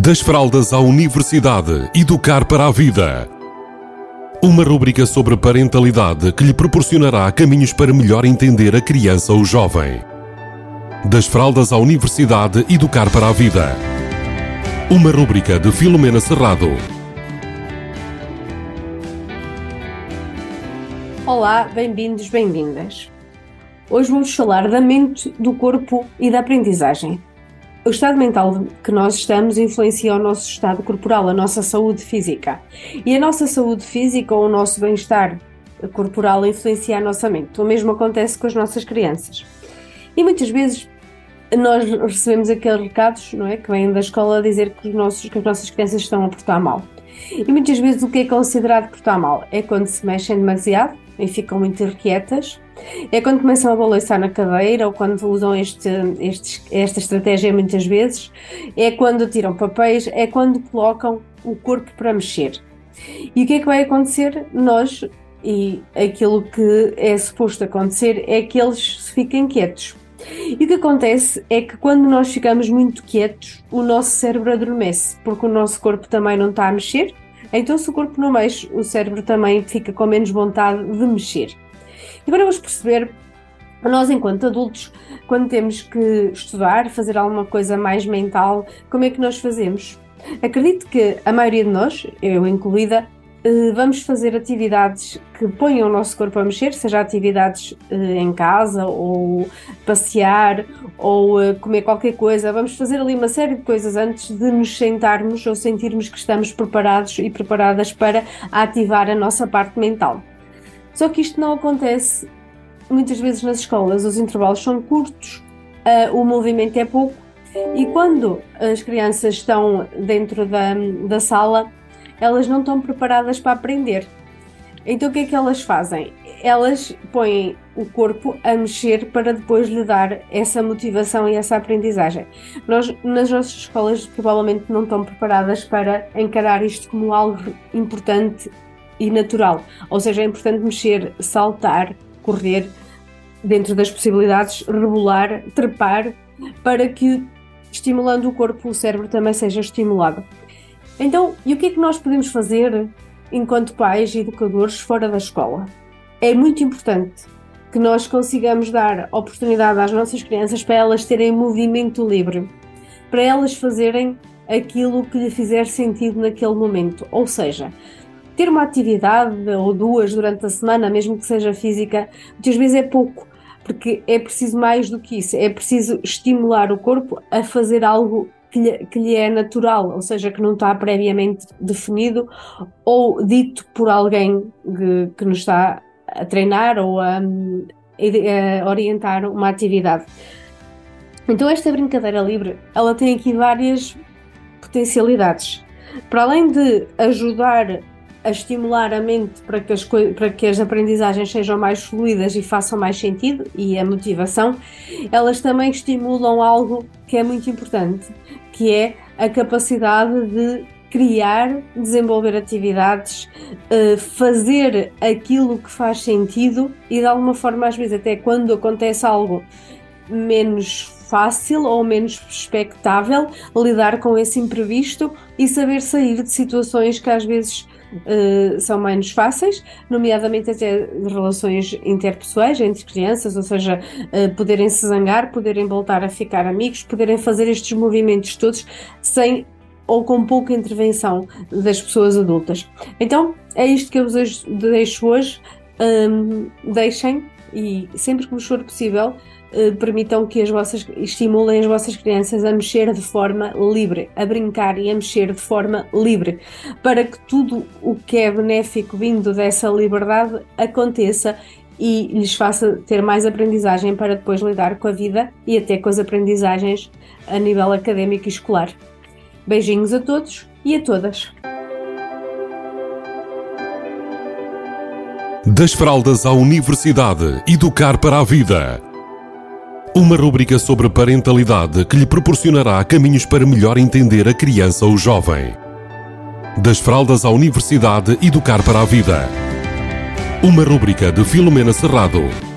Das fraldas à universidade, educar para a vida. Uma rúbrica sobre parentalidade que lhe proporcionará caminhos para melhor entender a criança ou jovem. Das fraldas à universidade, educar para a vida. Uma rúbrica de Filomena Serrado. Olá, bem-vindos, bem-vindas. Hoje vamos falar da mente, do corpo e da aprendizagem. O estado mental que nós estamos influencia o nosso estado corporal, a nossa saúde física. E a nossa saúde física ou o nosso bem-estar corporal influencia a nossa mente. O mesmo acontece com as nossas crianças. E muitas vezes nós recebemos aqueles recados, não é, que vêm da escola a dizer que, os nossos, que as nossas crianças estão a portar mal. E muitas vezes o que é considerado portar mal é quando se mexem demasiado e ficam muito irrequietas, é quando começam a balançar na cadeira ou quando usam este, este, esta estratégia muitas vezes, é quando tiram papéis, é quando colocam o corpo para mexer. E o que é que vai acontecer? Nós, e aquilo que é suposto acontecer, é que eles fiquem quietos. E o que acontece é que quando nós ficamos muito quietos, o nosso cérebro adormece, porque o nosso corpo também não está a mexer. Então, se o corpo não mexe, o cérebro também fica com menos vontade de mexer. E agora vamos perceber, nós enquanto adultos, quando temos que estudar, fazer alguma coisa mais mental, como é que nós fazemos? Acredito que a maioria de nós, eu incluída, vamos fazer atividades que ponham o nosso corpo a mexer, seja atividades eh, em casa ou passear ou eh, comer qualquer coisa. Vamos fazer ali uma série de coisas antes de nos sentarmos ou sentirmos que estamos preparados e preparadas para ativar a nossa parte mental. Só que isto não acontece muitas vezes nas escolas, os intervalos são curtos, o movimento é pouco e quando as crianças estão dentro da, da sala elas não estão preparadas para aprender. Então o que é que elas fazem? Elas põem o corpo a mexer para depois lhe dar essa motivação e essa aprendizagem. Nós, nas nossas escolas, provavelmente não estão preparadas para encarar isto como algo importante e natural. Ou seja, é importante mexer, saltar, correr, dentro das possibilidades, rebolar, trepar, para que, estimulando o corpo, o cérebro também seja estimulado. Então, e o que é que nós podemos fazer enquanto pais e educadores fora da escola? É muito importante que nós consigamos dar oportunidade às nossas crianças para elas terem movimento livre, para elas fazerem aquilo que lhe fizer sentido naquele momento. Ou seja, ter uma atividade ou duas durante a semana, mesmo que seja física, muitas vezes é pouco, porque é preciso mais do que isso, é preciso estimular o corpo a fazer algo que lhe, que lhe é natural, ou seja, que não está previamente definido ou dito por alguém que, que nos está a treinar ou a, a orientar uma atividade. Então esta brincadeira livre, ela tem aqui várias potencialidades. Para além de ajudar a estimular a mente para que, as, para que as aprendizagens sejam mais fluídas e façam mais sentido e a motivação, elas também estimulam algo que é muito importante, que é a capacidade de criar, desenvolver atividades, eh, fazer aquilo que faz sentido e de alguma forma, às vezes, até quando acontece algo menos fácil ou menos expectável, lidar com esse imprevisto e saber sair de situações que às vezes uh, são menos fáceis, nomeadamente até relações interpessoais entre crianças, ou seja, uh, poderem se zangar, poderem voltar a ficar amigos, poderem fazer estes movimentos todos sem ou com pouca intervenção das pessoas adultas. Então, é isto que eu vos deixo hoje. Um, deixem e sempre que vos for possível, eh, permitam que as vossas estimulem as vossas crianças a mexer de forma livre, a brincar e a mexer de forma livre, para que tudo o que é benéfico vindo dessa liberdade aconteça e lhes faça ter mais aprendizagem para depois lidar com a vida e até com as aprendizagens a nível académico e escolar. Beijinhos a todos e a todas. Das fraldas à universidade, educar para a vida. Uma rúbrica sobre parentalidade que lhe proporcionará caminhos para melhor entender a criança ou jovem. Das fraldas à universidade, educar para a vida. Uma rúbrica de Filomena Serrado.